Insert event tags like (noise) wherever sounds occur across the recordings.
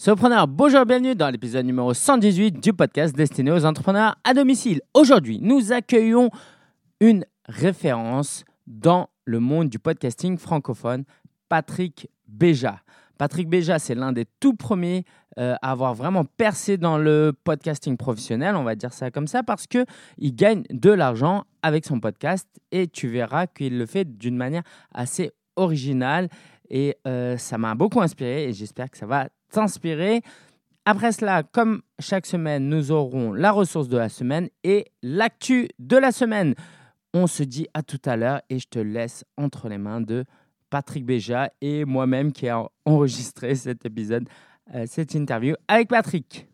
Surpreneur, bonjour, bienvenue dans l'épisode numéro 118 du podcast destiné aux entrepreneurs à domicile. Aujourd'hui, nous accueillons une référence dans le monde du podcasting francophone, Patrick Béja. Patrick Béja, c'est l'un des tout premiers euh, à avoir vraiment percé dans le podcasting professionnel, on va dire ça comme ça, parce qu'il gagne de l'argent avec son podcast et tu verras qu'il le fait d'une manière assez originale et euh, ça m'a beaucoup inspiré et j'espère que ça va t'inspirer. Après cela, comme chaque semaine, nous aurons la ressource de la semaine et l'actu de la semaine. On se dit à tout à l'heure et je te laisse entre les mains de Patrick Béja et moi-même qui a enregistré cet épisode, euh, cette interview avec Patrick.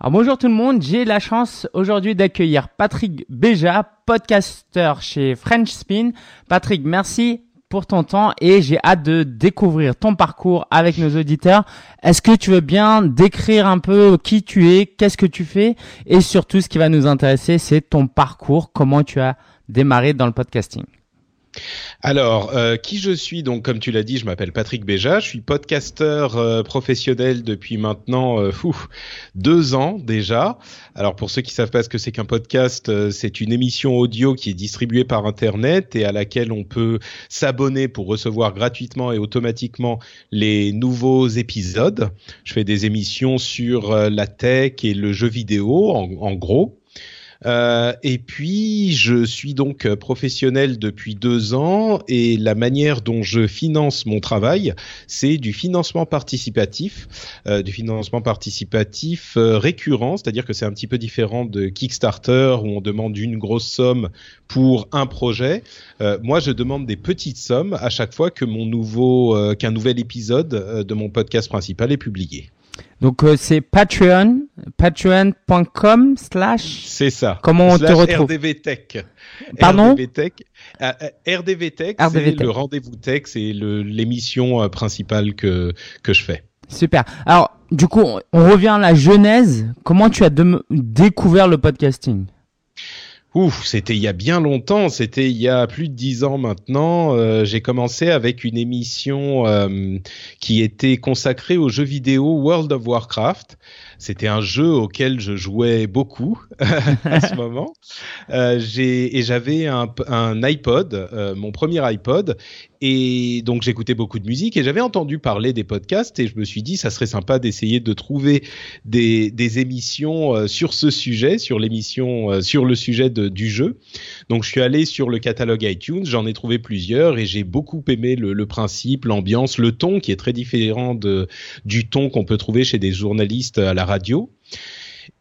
Alors bonjour tout le monde, j'ai la chance aujourd'hui d'accueillir Patrick Béja, podcasteur chez French Spin. Patrick, merci pour ton temps et j'ai hâte de découvrir ton parcours avec nos auditeurs. Est-ce que tu veux bien décrire un peu qui tu es, qu'est-ce que tu fais et surtout ce qui va nous intéresser, c'est ton parcours, comment tu as démarré dans le podcasting? Alors, euh, qui je suis? Donc, comme tu l'as dit, je m'appelle Patrick Béja. Je suis podcasteur euh, professionnel depuis maintenant euh, deux ans déjà. Alors, pour ceux qui savent pas ce que c'est qu'un podcast, c'est une émission audio qui est distribuée par Internet et à laquelle on peut s'abonner pour recevoir gratuitement et automatiquement les nouveaux épisodes. Je fais des émissions sur la tech et le jeu vidéo, en gros. Euh, et puis, je suis donc professionnel depuis deux ans et la manière dont je finance mon travail, c'est du financement participatif, euh, du financement participatif euh, récurrent, c'est-à-dire que c'est un petit peu différent de Kickstarter où on demande une grosse somme pour un projet. Euh, moi, je demande des petites sommes à chaque fois que mon nouveau, qu'un nouvel épisode de mon podcast principal est publié. Donc euh, c'est Patreon, patreon.com slash. C'est ça. Comment on te retrouve RDV Tech. Pardon RDV Tech. Euh, euh, RDV Tech, c'est le rendez-vous tech, c'est l'émission principale que que je fais. Super. Alors du coup, on revient à la genèse. Comment tu as découvert le podcasting? Ouf, c'était il y a bien longtemps, c'était il y a plus de dix ans maintenant. Euh, j'ai commencé avec une émission euh, qui était consacrée aux jeux vidéo World of Warcraft. C'était un jeu auquel je jouais beaucoup (laughs) à ce moment. Euh, et j'avais un, iPod, mon premier iPod, et donc j'écoutais beaucoup de musique et j'avais entendu parler des podcasts et je me suis dit ça serait sympa d'essayer de trouver des, émissions euh, sur ce sujet, sur l'émission, euh, sur le sujet du jeu. Donc je suis allé sur le catalogue iTunes, j'en ai trouvé plusieurs et j'ai beaucoup aimé le, principe, l'ambiance, le ton qui est très différent du ton qu'on peut trouver chez des journalistes à la radio.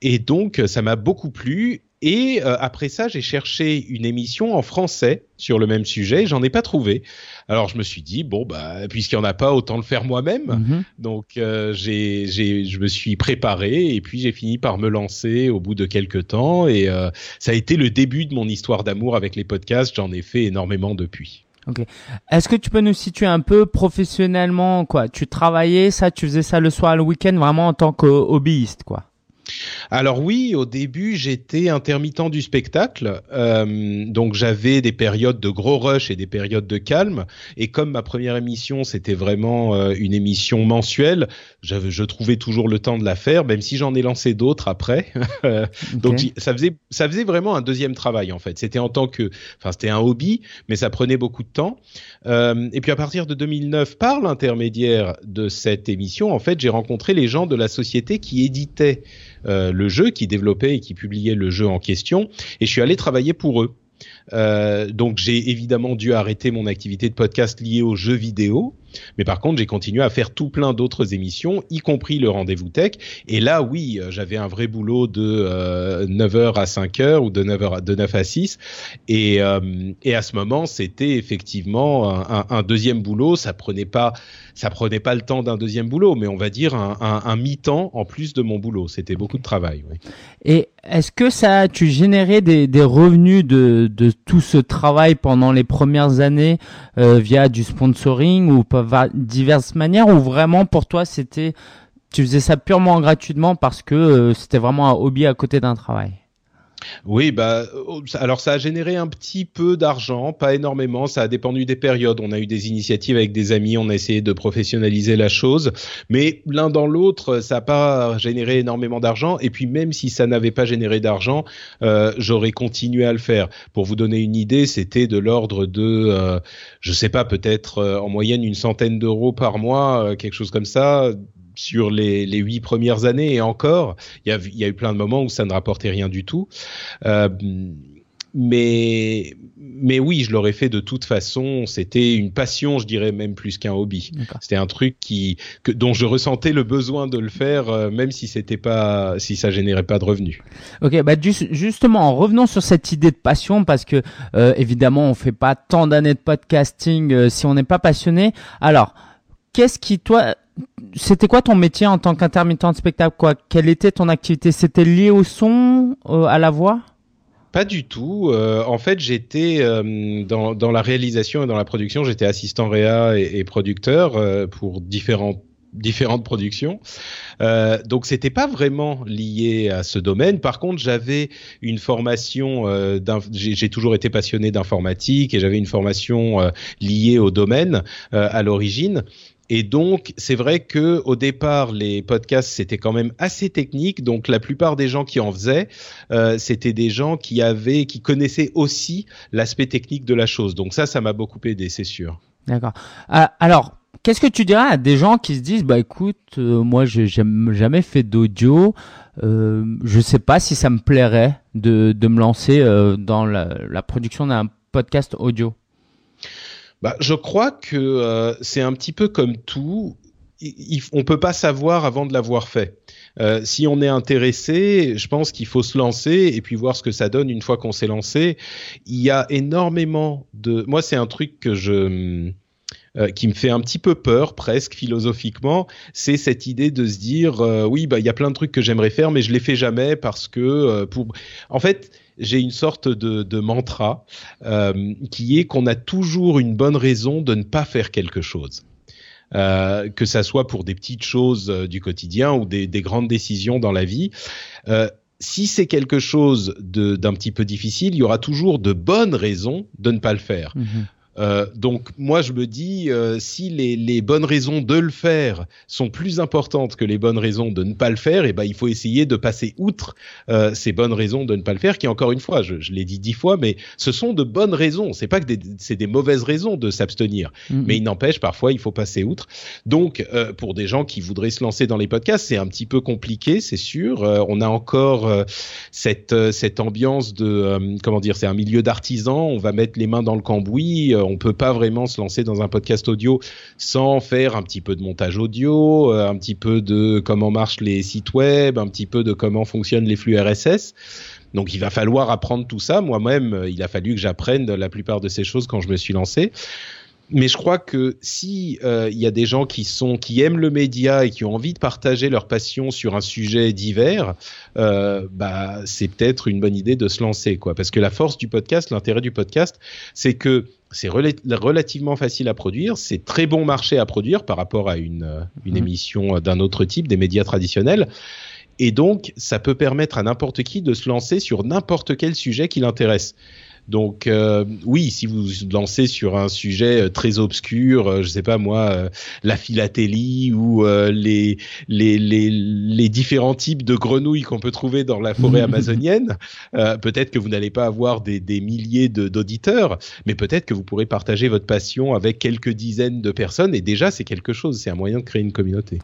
Et donc, ça m'a beaucoup plu. Et euh, après ça, j'ai cherché une émission en français sur le même sujet. J'en ai pas trouvé. Alors je me suis dit bon bah puisqu'il y en a pas, autant le faire moi-même. Mhm. Donc euh, j'ai, j'ai, je me suis préparé et puis j'ai fini par me lancer au bout de quelques temps. Et euh, ça a été le début de mon histoire d'amour avec les podcasts. J'en ai fait énormément depuis. Ok. Est-ce que tu peux nous situer un peu professionnellement quoi? Tu travaillais ça, tu faisais ça le soir, le week-end, vraiment en tant que hobbyiste quoi? Alors oui, au début, j'étais intermittent du spectacle, euh, donc j'avais des périodes de gros rush et des périodes de calme. Et comme ma première émission, c'était vraiment euh, une émission mensuelle, je trouvais toujours le temps de la faire, même si j'en ai lancé d'autres après. (laughs) donc ça faisait ça faisait vraiment un deuxième travail en fait. C'était en tant que, enfin c'était un hobby, mais ça prenait beaucoup de temps. Euh, et puis à partir de 2009, par l'intermédiaire de cette émission, en fait, j'ai rencontré les gens de la société qui éditaient le jeu, qui développait et qui publiait le jeu en question, et je suis allé travailler pour eux. Euh, donc j'ai évidemment dû arrêter mon activité de podcast liée aux jeux vidéo, mais par contre j'ai continué à faire tout plein d'autres émissions, y compris le rendez-vous tech. Et là oui, euh, j'avais un vrai boulot de 9h à 5h ou de 9h à, de 9 à 6. Et, et à ce moment c'était effectivement un, deuxième boulot. Ça prenait pas ça prenait pas le temps d'un deuxième boulot, mais on va dire un, mi-temps en plus de mon boulot. C'était beaucoup de travail. Et est-ce que ça, tu générais des, revenus de, tout ce travail pendant les premières années euh, via du sponsoring ou par diverses manières, ou vraiment pour toi c'était, tu faisais ça purement gratuitement parce que euh, c'était vraiment un hobby à côté d'un travail? Oui, bah, euh, alors ça a généré un petit peu d'argent, pas énormément, ça a dépendu des périodes. On a eu des initiatives avec des amis, on a essayé de professionnaliser la chose, mais l'un dans l'autre, ça n'a pas généré énormément d'argent. Et puis même si ça n'avait pas généré d'argent, euh, j'aurais continué à le faire. Pour vous donner une idée, c'était de l'ordre de, euh, je sais pas, peut-être euh, en moyenne une centaine d'euros par mois, quelque chose comme ça sur les, huit premières années et encore, il y a, eu plein de moments où ça ne rapportait rien du tout. Euh, mais mais oui, je l'aurais fait de toute façon. C'était une passion, je dirais même plus qu'un hobby. C'était un truc qui que, dont je ressentais le besoin de le faire, euh, même si c'était pas si ça générait pas de revenus. Ok, bah justement, en revenant sur cette idée de passion, parce que euh, évidemment, on fait pas tant d'années de podcasting si on n'est pas passionné. Alors, qu'est-ce qui toi c'était quoi ton métier en tant qu'intermittent de spectacle Quelle était ton activité? C'était lié au son, euh, à la voix? Pas du tout. Euh, en fait, j'étais euh, dans, la réalisation et dans la production, j'étais assistant réa et, producteur pour différentes productions. Euh, donc c'était pas vraiment lié à ce domaine. Par contre, j'avais une formation. J'ai toujours été passionné d'informatique et j'avais une formation liée au domaine à l'origine. Et donc, c'est vrai que au départ, les podcasts c'était quand même assez technique. Donc, la plupart des gens qui en faisaient, euh, c'était des gens qui avaient, qui connaissaient aussi l'aspect technique de la chose. Donc ça, ça m'a beaucoup aidé, c'est sûr. D'accord. Euh, alors, qu'est-ce que tu dirais à des gens qui se disent, bah écoute, euh, moi, j'ai jamais fait d'audio. Euh, je sais pas si ça me plairait de, de me lancer euh, dans la, la production d'un podcast audio? Bah, Je crois que euh, c'est un petit peu comme tout. Il, on peut pas savoir avant de l'avoir fait. Euh, si on est intéressé, je pense qu'il faut se lancer et puis voir ce que ça donne une fois qu'on s'est lancé. Il y a énormément de. Moi, c'est un truc que je euh, qui me fait un petit peu peur presque philosophiquement, c'est cette idée de se dire euh, oui bah il y a plein de trucs que j'aimerais faire mais je les fais jamais parce que euh, pour en fait j'ai une sorte de, mantra qui est qu'on a toujours une bonne raison de ne pas faire quelque chose. Euh, que ça soit pour des petites choses du quotidien ou des, des, grandes décisions dans la vie. Euh, si c'est quelque chose d'un petit peu difficile, il y aura toujours de bonnes raisons de ne pas le faire. Mm-hmm. Euh, donc moi je me dis euh, si les, les, bonnes raisons de le faire sont plus importantes que les bonnes raisons de ne pas le faire, et eh ben il faut essayer de passer outre euh, ces bonnes raisons de ne pas le faire, qui encore une fois, je, je l'ai dit dix fois, mais ce sont de bonnes raisons. C'est pas que c'est des mauvaises raisons de s'abstenir, mm-hmm. mais il n'empêche parfois il faut passer outre. Donc euh, pour des gens qui voudraient se lancer dans les podcasts, c'est un petit peu compliqué, c'est sûr. Euh, on a encore cette cette ambiance de comment dire, c'est un milieu d'artisans. On va mettre les mains dans le cambouis on peut pas vraiment se lancer dans un podcast audio sans faire un petit peu de montage audio, euh, un petit peu de comment marchent les sites web, un petit peu de comment fonctionnent les flux RSS. Donc il va falloir apprendre tout ça. Moi-même, euh, il a fallu que j'apprenne la plupart de ces choses quand je me suis lancé mais je crois que si euh, il y a des gens qui sont qui aiment le média et qui ont envie de partager leur passion sur un sujet divers, euh, bah c'est peut-être une bonne idée de se lancer quoi. Parce que la force du podcast, l'intérêt du podcast, c'est que c'est relativement facile à produire, c'est très bon marché à produire par rapport à une, euh, une mmh. émission d'un autre type, des médias traditionnels. Et donc, ça peut permettre à n'importe qui de se lancer sur n'importe quel sujet qui l'intéresse. Donc euh, oui, si vous vous lancez sur un sujet euh, très obscur, euh, je sais pas moi, la philatélie ou les, les, les, les, différents types de grenouilles qu'on peut trouver dans la forêt (laughs) amazonienne, peut-être que vous n'allez pas avoir des, des milliers d'auditeurs, mais peut-être que vous pourrez partager votre passion avec quelques dizaines de personnes et déjà c'est quelque chose, c'est un moyen de créer une communauté.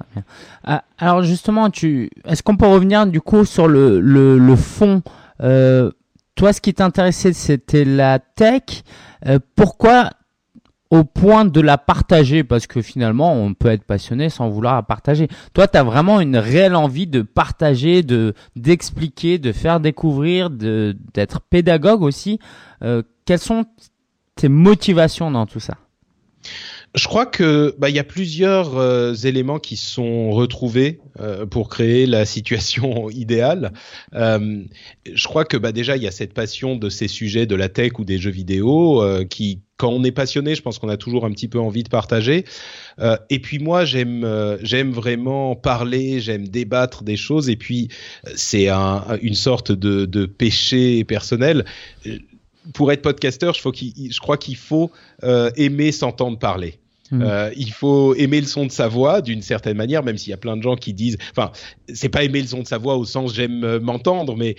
alors justement, tu, est-ce qu'on peut revenir du coup sur le, le, le fond euh, toi, ce qui t'intéressait, c'était la tech. Euh, pourquoi au point de la partager? Parce que finalement, on peut être passionné sans vouloir la partager. Toi, tu as vraiment une réelle envie de partager, de d'expliquer, de faire découvrir, d'être pédagogue aussi. Euh, quelles sont tes motivations dans tout ça? Je crois que bah il y a plusieurs euh, éléments qui sont retrouvés euh, pour créer la situation (laughs) idéale. Euh, je crois que bah déjà il y a cette passion de ces sujets de la tech ou des jeux vidéo qui quand on est passionné, je pense qu'on a toujours un petit peu envie de partager. Euh, et puis moi, j'aime euh, j'aime vraiment parler, j'aime débattre des choses. Et puis c'est un, une sorte de, de péché personnel. Pour être podcasteur, je, faut je crois qu'il faut euh, aimer s'entendre parler. Hmm. Euh, il faut aimer le son de sa voix d'une certaine manière, même s'il y a plein de gens qui disent, enfin, c'est pas aimer le son de sa voix au sens j'aime euh, m'entendre, mais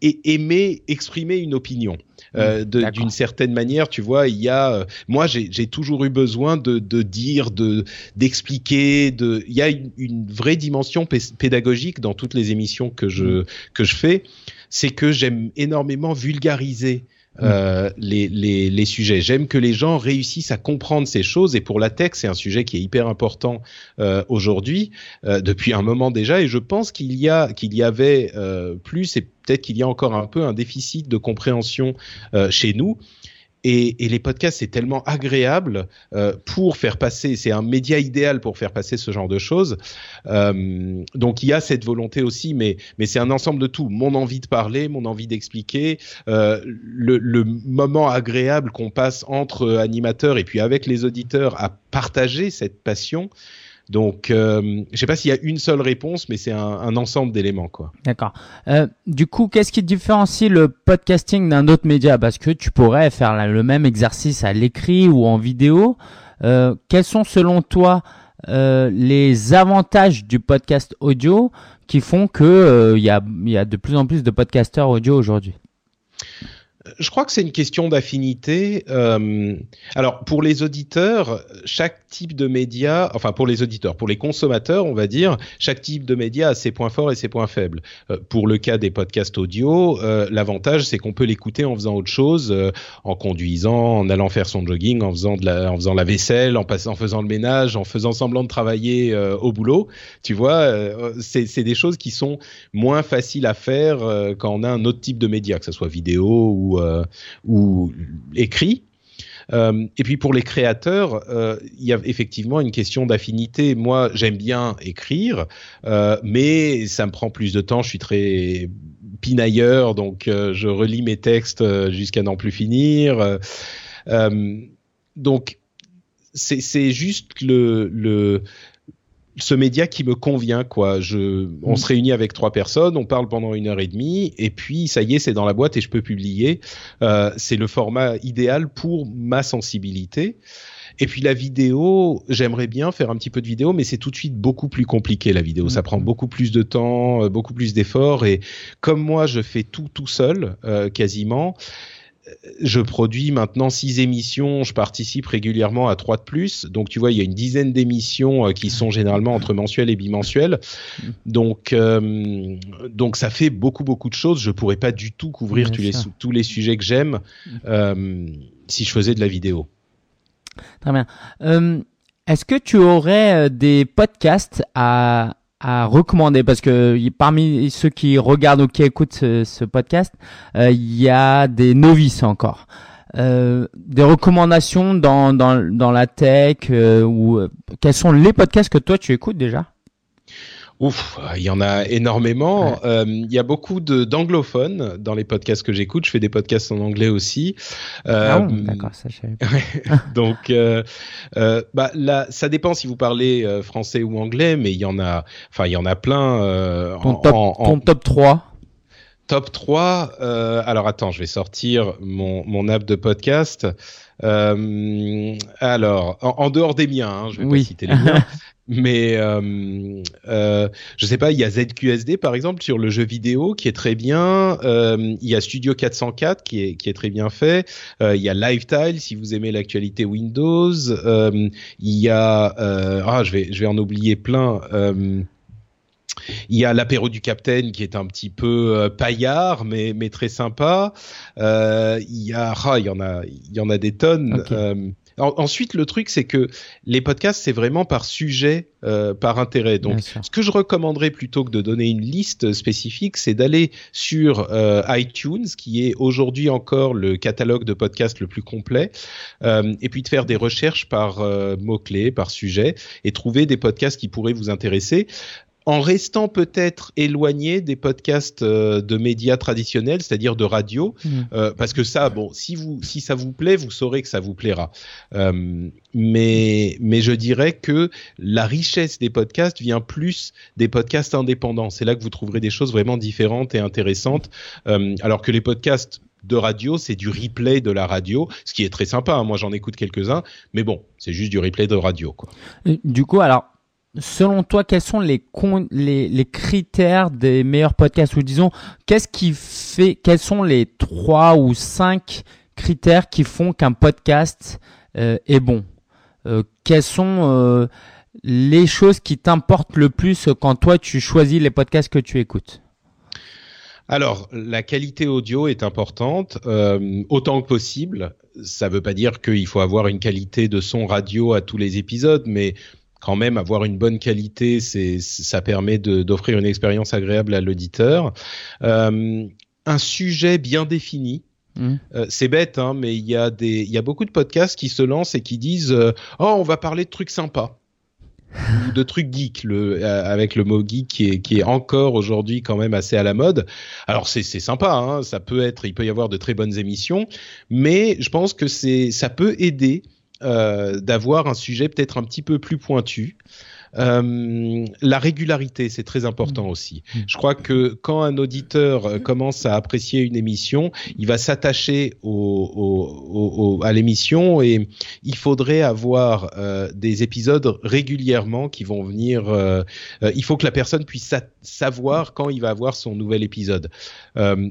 aimer exprimer une opinion. Euh, hmm. d'une certaine manière, tu vois, il y a, euh, moi, j'ai toujours eu besoin de, de dire, de d'expliquer, de, il y a une, une vraie dimension pédagogique dans toutes les émissions que je hmm. que je fais, c'est que j'aime énormément vulgariser euh, les, les, les, sujets. J'aime que les gens réussissent à comprendre ces choses et pour la tech, c'est un sujet qui est hyper important euh, aujourd'hui, euh, depuis un moment déjà, et je pense qu'il y a qu'il y avait euh, plus et peut-être qu'il y a encore un peu un déficit de compréhension euh, chez nous. Et, les podcasts, c'est tellement agréable euh, pour faire passer, c'est un média idéal pour faire passer ce genre de choses. Euh, donc il y a cette volonté aussi, mais, mais c'est un ensemble de tout. Mon envie de parler, mon envie d'expliquer, euh, le, le, moment agréable qu'on passe entre animateurs et puis avec les auditeurs à partager cette passion. Donc, euh, je sais pas s'il y a une seule réponse, mais c'est un, ensemble d'éléments, quoi. D'accord. Euh, du coup, qu'est-ce qui différencie le podcasting d'un autre média? Parce que tu pourrais faire le même exercice à l'écrit ou en vidéo. Euh, quels sont, selon toi, les avantages du podcast audio qui font que il y a, y a de plus en plus de podcasteurs audio aujourd'hui? Je crois que c'est une question d'affinité. Euh, alors pour les auditeurs, chaque type de média, enfin pour les auditeurs, pour les consommateurs, on va dire, chaque type de média a ses points forts et ses points faibles. Euh, pour le cas des podcasts audio, euh, l'avantage c'est qu'on peut l'écouter en faisant autre chose, en conduisant, en allant faire son jogging, en faisant de la, en faisant la vaisselle, en, passant, en faisant le ménage, en faisant semblant de travailler au boulot. Tu vois, c'est des choses qui sont moins faciles à faire quand on a un autre type de média, que ce soit vidéo ou euh, ou, écrit. Euh, et puis pour les créateurs, euh, il y a effectivement une question d'affinité. Moi, j'aime bien écrire, mais ça me prend plus de temps. Je suis très pinailleur, donc je relis mes textes jusqu'à n'en plus finir. donc c'est juste le, le ce média qui me convient quoi. Je, on mm. se réunit avec trois personnes, on parle pendant une heure et demie, et puis ça y est, c'est dans la boîte et je peux publier. Euh, c'est le format idéal pour ma sensibilité. Et puis la vidéo, j'aimerais bien faire un petit peu de vidéo, mais c'est tout de suite beaucoup plus compliqué la vidéo. Ça mm. prend beaucoup plus de temps, euh, beaucoup plus d'efforts. Et comme moi, je fais tout tout seul, euh, quasiment je produis maintenant six émissions, je participe régulièrement à trois de plus. Donc tu vois, il y a une dizaine d'émissions euh, qui sont généralement entre mensuelles et bimensuelles. Donc euh, donc ça fait beaucoup beaucoup de choses. Je pourrais pas du tout couvrir tous les, tous les sujets que j'aime euh, si je faisais de la vidéo. Très bien. Est-ce que tu aurais des podcasts à à recommander parce que parmi ceux qui regardent ou qui écoutent ce, podcast, euh, il y a des novices encore. Euh, des recommandations dans, dans, dans la tech euh, ou quels sont les podcasts que toi tu écoutes déjà? Ouf, il y en a énormément. Euh, il y a beaucoup d'anglophones dans les podcasts que j'écoute. Je fais des podcasts en anglais aussi. Euh, ah d'accord, ça je (laughs) Donc, euh, bah là, ça dépend si vous parlez français ou anglais, mais il y en a, enfin, il y en a plein. ton, top, en, ton top 3 Top 3. alors attends, je vais sortir mon, mon app de podcast. alors, en, dehors des miens, hein, je vais pas citer les miens. (laughs) Mais euh, euh, je sais pas, il y a ZQSD par exemple sur le jeu vidéo qui est très bien. Euh, il y a Studio 404 qui est qui est très bien fait. Euh, il y a Lifetile si vous aimez l'actualité Windows. Euh, il y a euh, ah je vais je vais en oublier plein. Il y a l'apéro du Capitaine qui est un petit peu paillard mais mais très sympa. il y a ah, il y en a il y en a des tonnes ensuite, le truc, c'est que les podcasts, c'est vraiment par sujet, euh, par intérêt. Donc, ce que je recommanderais plutôt que de donner une liste spécifique, c'est d'aller sur euh, iTunes, qui est aujourd'hui encore le catalogue de podcasts le plus complet, euh, et puis de faire des recherches par mots-clés, par sujet, et trouver des podcasts qui pourraient vous intéresser en restant peut-être éloigné des podcasts euh, de médias traditionnels, c'est-à-dire de radio, mmh. euh, parce que ça, bon, si vous, si ça vous plaît, vous saurez que ça vous plaira. Euh, mais, mais je dirais que la richesse des podcasts vient plus des podcasts indépendants. C'est là que vous trouverez des choses vraiment différentes et intéressantes, alors que les podcasts de radio, c'est du replay de la radio, ce qui est très sympa. Hein. Moi, j'en écoute quelques-uns, mais bon, c'est juste du replay de radio. Quoi. Du coup, alors, selon toi, quels sont les, critères des meilleurs podcasts? Ou disons, qu'est-ce qui fait, quels sont les trois ou cinq critères qui font qu'un podcast euh, est bon? Euh, Quelles sont euh, les choses qui t'importent le plus quand toi tu choisis les podcasts que tu écoutes? Alors, la qualité audio est importante, autant que possible. Ça ne veut pas dire qu'il faut avoir une qualité de son radio à tous les épisodes, mais quand même avoir une bonne qualité, c'est ça permet d'offrir une expérience agréable à l'auditeur. Euh, un sujet bien défini. Mmh. Euh, c'est bête, hein, mais il y a des, il y a beaucoup de podcasts qui se lancent et qui disent, euh, oh, on va parler de trucs sympas (laughs) ou de trucs geeks, le, avec le mot geek qui est, qui est encore aujourd'hui quand même assez à la mode. Alors c'est sympa, hein, ça peut être, il peut y avoir de très bonnes émissions, mais je pense que c'est, ça peut aider euh, d'avoir un sujet peut-être un petit peu plus pointu. Euh, la régularité, c'est très important mmh. aussi. Mmh. Je crois que quand un auditeur euh, commence à apprécier une émission, il va s'attacher au, à l'émission et il faudrait avoir des épisodes régulièrement qui vont venir. il faut que la personne puisse savoir quand il va avoir son nouvel épisode.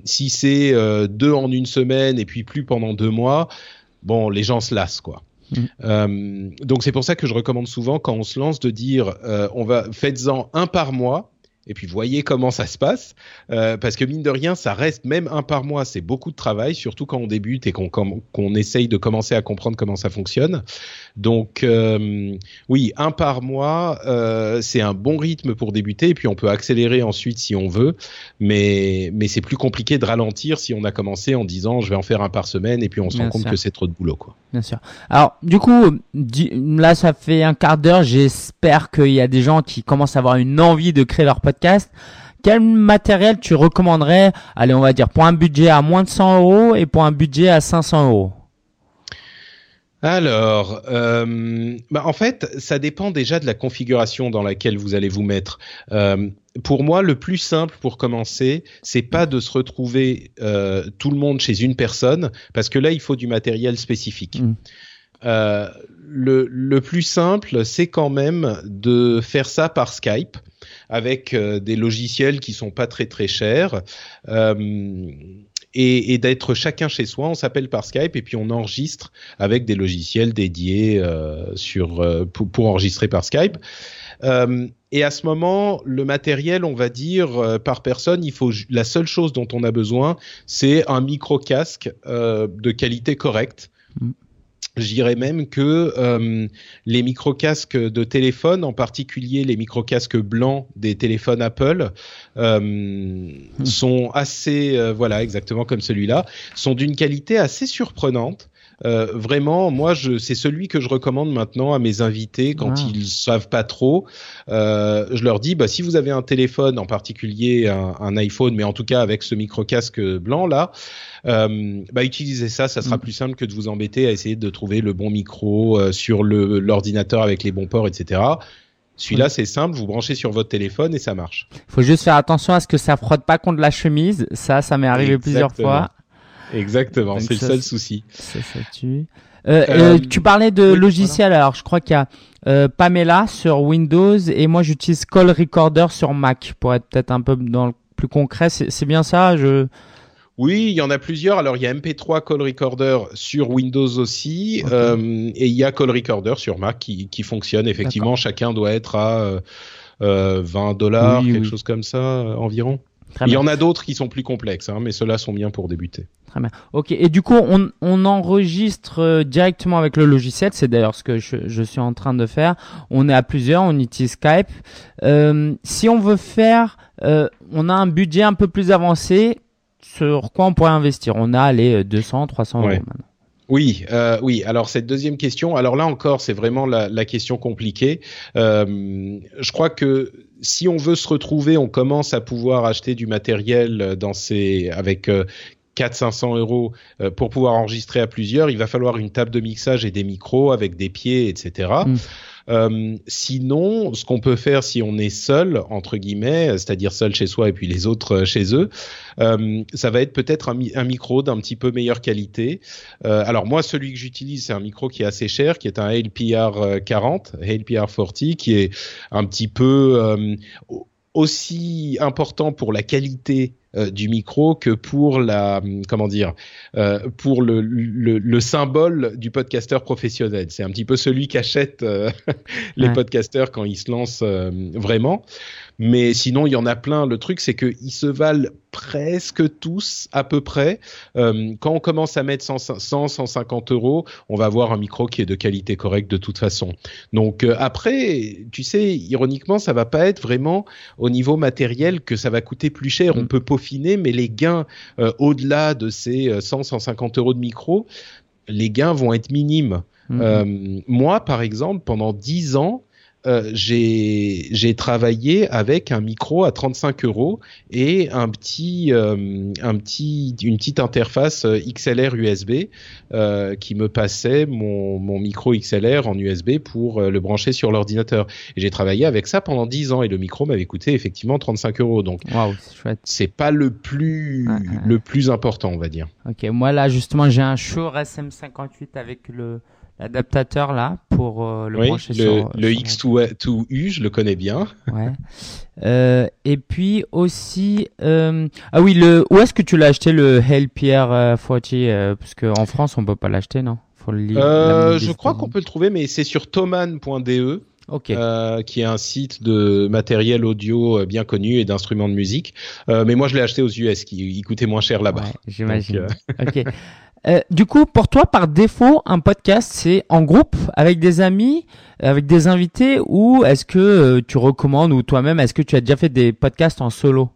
si c'est deux en une semaine et puis plus pendant deux mois, bon, les gens se lassent quoi. Mm. Euh, donc c'est pour ça que je recommande souvent quand on se lance de dire euh, on va faites-en un par mois et puis voyez comment ça se passe, euh, parce que mine de rien, ça reste même un par mois, c'est beaucoup de travail, surtout quand on débute et qu'on qu'on essaye de commencer à comprendre comment ça fonctionne. Donc euh, oui, un par mois, euh, c'est un bon rythme pour débuter, et puis on peut accélérer ensuite si on veut, mais mais c'est plus compliqué de ralentir si on a commencé en disant je vais en faire un par semaine, et puis on se rend compte que c'est trop de boulot, quoi. Bien sûr. Alors du coup, là ça fait un quart d'heure, j'espère qu'il y a des gens qui commencent à avoir une envie de créer leur podcast quel matériel tu recommanderais, allez, on va dire, pour un budget à moins de 100 euros et pour un budget à 500 euros alors, euh, bah, en fait, ça dépend déjà de la configuration dans laquelle vous allez vous mettre. Euh, pour moi, le plus simple pour commencer, c'est pas de se retrouver euh, tout le monde chez une personne, parce que là, il faut du matériel spécifique. Mm. le, le, plus simple, c'est quand même de faire ça par Skype avec des logiciels qui sont pas très très chers. Euh, et, et d'être chacun chez soi, on s'appelle par Skype et puis on enregistre avec des logiciels dédiés euh, sur pour, pour, enregistrer par Skype. Euh, et à ce moment, le matériel, on va dire par personne, il faut la seule chose dont on a besoin, c'est un micro casque de qualité correcte. J'irais même que euh, les micro-casques de téléphone, en particulier les micro-casques blancs des téléphones Apple, euh, hmm. sont assez, euh, voilà, exactement comme celui-là, sont d'une qualité assez surprenante. Euh, vraiment, moi, je, c'est celui que je recommande maintenant à mes invités quand ah. ils savent pas trop. Euh, je leur dis, bah, si vous avez un téléphone, en particulier un, un iPhone, mais en tout cas avec ce micro casque blanc là, euh, bah, utilisez ça. Ça sera mm. plus simple que de vous embêter à essayer de trouver le bon micro euh, sur le, l'ordinateur avec les bons ports, etc. Celui-là, c'est simple, vous branchez sur votre téléphone et ça marche. Il faut juste faire attention à ce que ça frotte pas contre la chemise. Ça, ça m'est arrivé plusieurs fois. Exactement, c'est le seul souci. Ça, ça tue. Euh, euh, tu parlais de logiciel, alors je crois qu'il y a euh, Pamela sur Windows et moi j'utilise Call Recorder sur Mac pour être peut-être un peu dans le plus concret. C'est bien ça je... Oui, il y en a plusieurs. Alors il y a MP3 Call Recorder sur Windows aussi et il y a Call Recorder sur Mac qui, qui fonctionne. Effectivement, chacun doit être à 20 dollars, quelque chose comme ça environ il y en a d'autres qui sont plus complexes, hein, mais ceux-là sont bien pour débuter. Très bien. Ok. Et du coup, on, on enregistre euh, directement avec le logiciel. C'est d'ailleurs ce que je, je, suis en train de faire. On est à plusieurs. On utilise Skype. Euh, si on veut faire, euh, on a un budget un peu plus avancé. Sur quoi on pourrait investir On a les 200, 300 euros maintenant. Oui, euh, oui. Alors cette deuxième question, alors là encore, c'est vraiment la, la question compliquée. Euh, je crois que si on veut se retrouver, on commence à pouvoir acheter du matériel dans ces, avec 400-500 euros pour pouvoir enregistrer à plusieurs. Il va falloir une table de mixage et des micros avec des pieds, etc. Euh, sinon, ce qu'on peut faire si on est seul, entre guillemets, c'est-à-dire seul chez soi et puis les autres euh, chez eux, euh, ça va être peut-être un, un, micro d'un petit peu meilleure qualité. Euh, alors moi, celui que j'utilise, c'est un micro qui est assez cher, qui est un HalePR 40, HalePR 40, qui est un petit peu euh, aussi important pour la qualité euh, du micro que pour la comment dire euh, pour le, le, le, symbole du podcasteur professionnel. C'est un petit peu celui qui achète euh, (laughs) les podcasteurs quand ils se lancent vraiment. Mais sinon, il y en a plein. Le truc, c'est qu'ils se valent presque tous à peu près. Quand on commence à mettre 100, 100, 150 euros, on va avoir un micro qui est de qualité correcte de toute façon. Donc après, tu sais, ironiquement, ça va pas être vraiment au niveau matériel que ça va coûter plus cher. On mm. peut peaufiner, mais les gains euh, au-delà de ces 100, 150 euros de micro, les gains vont être minimes. Mm. moi, par exemple, pendant 10 ans, euh, j'ai travaillé avec un micro à 35 euros et un petit, euh, un petit, une petite interface XLR USB euh, qui me passait mon, mon, micro XLR en USB pour le brancher sur l'ordinateur. J'ai travaillé avec ça pendant 10 ans et le micro m'avait coûté effectivement 35 euros. Donc c'est pas le plus, le plus important, on va dire. Ok, moi là justement j'ai un Shure SM58 avec le l'adaptateur là pour euh, le brancher le, sur le X2U, je le connais bien. Ouais. Euh, et puis aussi, euh, ah oui, le où est-ce que tu l'as acheté le Pierre 40 euh, Parce qu'en France, on peut pas l'acheter, non? Faut le lire. Euh, je crois qu'on peut le trouver, mais c'est sur thoman.de. Okay. Euh, qui est un site de matériel audio bien connu et d'instruments de musique. Euh, mais moi, je l'ai acheté aux US, qui il coûtait moins cher là-bas. Ouais, J'imagine. (laughs) Euh, du coup, pour toi, par défaut, un podcast, c'est en groupe, avec des amis, avec des invités, ou est-ce que euh, tu recommandes, ou toi-même, est-ce que tu as déjà fait des podcasts en solo?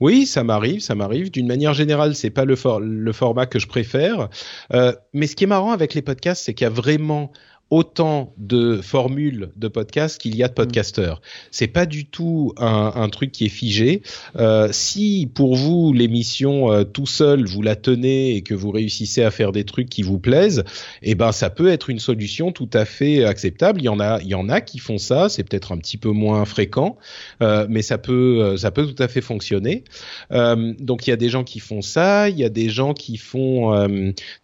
Oui, ça m'arrive, ça m'arrive. D'une manière générale, c'est pas le, le, format que je préfère. Euh, mais ce qui est marrant avec les podcasts, c'est qu'il y a vraiment autant de formules de podcast qu'il y a de mm. podcasteurs. C'est pas du tout un, un, truc qui est figé. Euh, si pour vous l'émission euh, tout seul vous la tenez et que vous réussissez à faire des trucs qui vous plaisent, eh ben ça peut être une solution tout à fait acceptable. Il y en a, il y en a qui font ça. C'est peut-être un petit peu moins fréquent, euh, mais ça peut, ça peut tout à fait fonctionner. Donc il y a des gens qui font ça. Il y a des gens qui font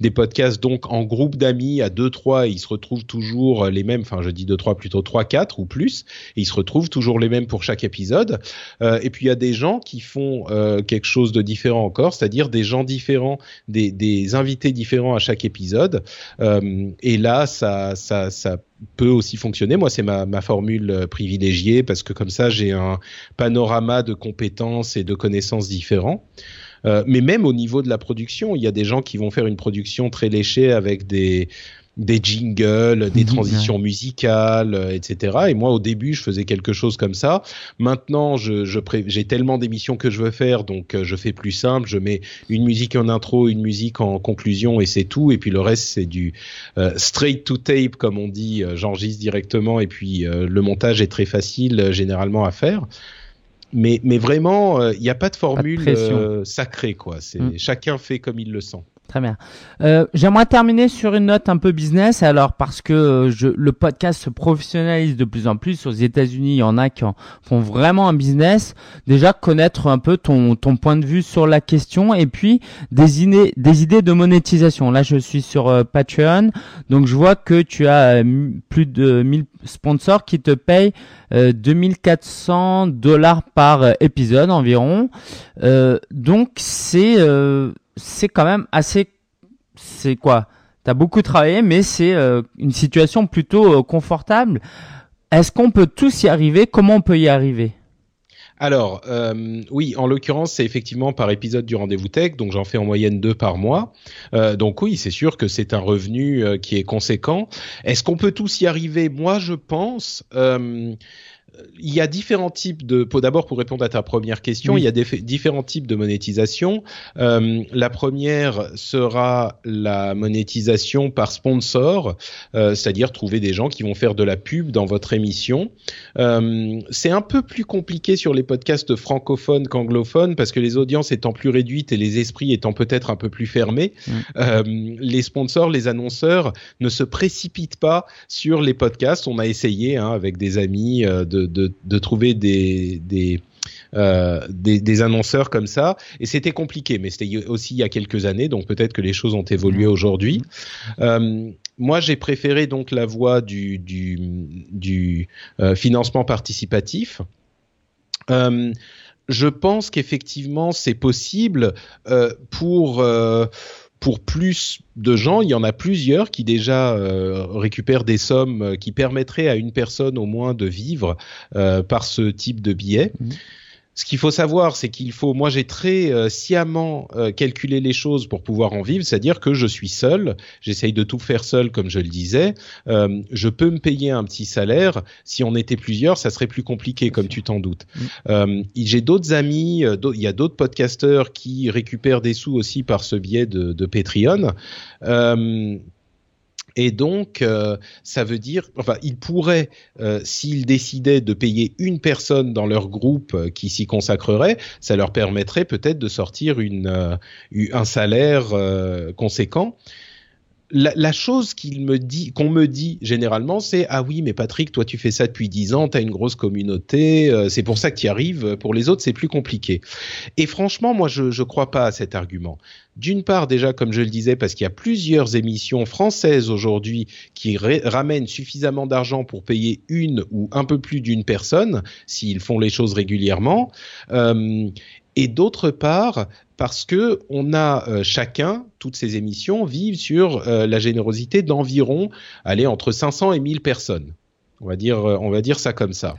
des podcasts donc en groupe d'amis à deux trois. Et ils se retrouvent toujours les mêmes, enfin je dis 2, 3, plutôt 3, 4 ou plus, et ils se retrouvent toujours les mêmes pour chaque épisode. Euh, et puis il y a des gens qui font euh, quelque chose de différent encore, c'est-à-dire des gens différents, des, invités différents à chaque épisode. Euh, et là, ça, ça, peut aussi fonctionner. Moi, c'est ma, formule privilégiée parce que comme ça, j'ai un panorama de compétences et de connaissances différents. Mais même au niveau de la production, il y a des gens qui vont faire une production très léchée avec des des jingles, des transitions musicales, euh, etc. Et moi, au début, je faisais quelque chose comme ça. Maintenant, je j'ai tellement d'émissions que je veux faire, donc euh, je fais plus simple. Je mets une musique en intro, une musique en conclusion, et c'est tout. Et puis le reste, c'est du euh, straight to tape, comme on dit. J'enregistre directement, et puis le montage est très facile généralement à faire. Mais, mais vraiment, il n'y a pas de formule sacrée, quoi. C'est mm. chacun fait comme il le sent. Très bien. Euh, J'aimerais terminer sur une note un peu business, alors parce que euh, je, le podcast se professionnalise de plus en plus. Aux États-Unis, il y en a qui en font vraiment un business. Déjà connaître un peu ton, ton point de vue sur la question et puis des idées, des idées de monétisation. Là, je suis sur euh, Patreon, donc je vois que tu as euh, plus de 1000 sponsors qui te payent 2400 dollars par épisode environ. donc c'est c'est quand même assez. C'est quoi? T'as beaucoup travaillé, mais c'est euh, une situation plutôt euh, confortable. Est-ce qu'on peut tous y arriver? Comment on peut y arriver? Alors, euh, oui, en l'occurrence, c'est effectivement par épisode du rendez-vous tech, donc j'en fais en moyenne deux par mois. donc oui, c'est sûr que c'est un revenu qui est conséquent. Est-ce qu'on peut tous y arriver? Moi, je pense. Il y a différents types de. D'abord, pour répondre à ta première question, il y a des, différents types de monétisation. Euh, la première sera la monétisation par sponsor, euh, c'est-à-dire trouver des gens qui vont faire de la pub dans votre émission. Euh, c'est un peu plus compliqué sur les podcasts francophones qu'anglophones parce que les audiences étant plus réduites et les esprits étant peut-être un peu plus fermés, euh, les sponsors, les annonceurs ne se précipitent pas sur les podcasts. On a essayé hein, avec des amis euh, de de, trouver euh, des, des annonceurs comme ça. Et c'était compliqué, mais c'était aussi il y a quelques années, donc peut-être que les choses ont évolué mmh. aujourd'hui. Euh, moi, j'ai préféré donc la voie du, du, euh, financement participatif. je pense qu'effectivement, c'est possible pour pour plus de gens, il y en a plusieurs qui déjà euh, récupèrent des sommes euh, qui permettraient à une personne au moins de vivre euh, par ce type de billet. Mmh. Ce qu'il faut savoir, c'est qu'il faut, moi j'ai très euh, sciemment euh, calculé les choses pour pouvoir en vivre, c'est-à-dire que je suis seul, j'essaye de tout faire seul comme je le disais, euh, je peux me payer un petit salaire, si on était plusieurs, ça serait plus compliqué comme tu t'en doutes. Mm. j'ai d'autres amis, il y a d'autres podcasteurs qui récupèrent des sous aussi par ce biais de, de Patreon. Et donc, euh, ça veut dire, enfin, ils pourraient, euh, s'ils décidaient de payer une personne dans leur groupe euh, qui s'y consacrerait, ça leur permettrait peut-être de sortir une, un salaire conséquent la, chose qu'il me dit, qu'on me dit généralement, c'est ah oui, mais Patrick, toi tu fais ça depuis dix ans, t'as une grosse communauté, euh, c'est pour ça que tu arrives. Pour les autres, c'est plus compliqué. Et franchement, moi, je je crois pas à cet argument. D'une part, déjà, comme je le disais, parce qu'il y a plusieurs émissions françaises aujourd'hui qui ramènent suffisamment d'argent pour payer une ou un peu plus d'une personne s'ils font les choses régulièrement. Euh, et d'autre part parce que on a euh, chacun toutes ces émissions vivent sur euh, la générosité d'environ allez entre 500 et 1000 personnes. On va dire euh, on va dire ça comme ça.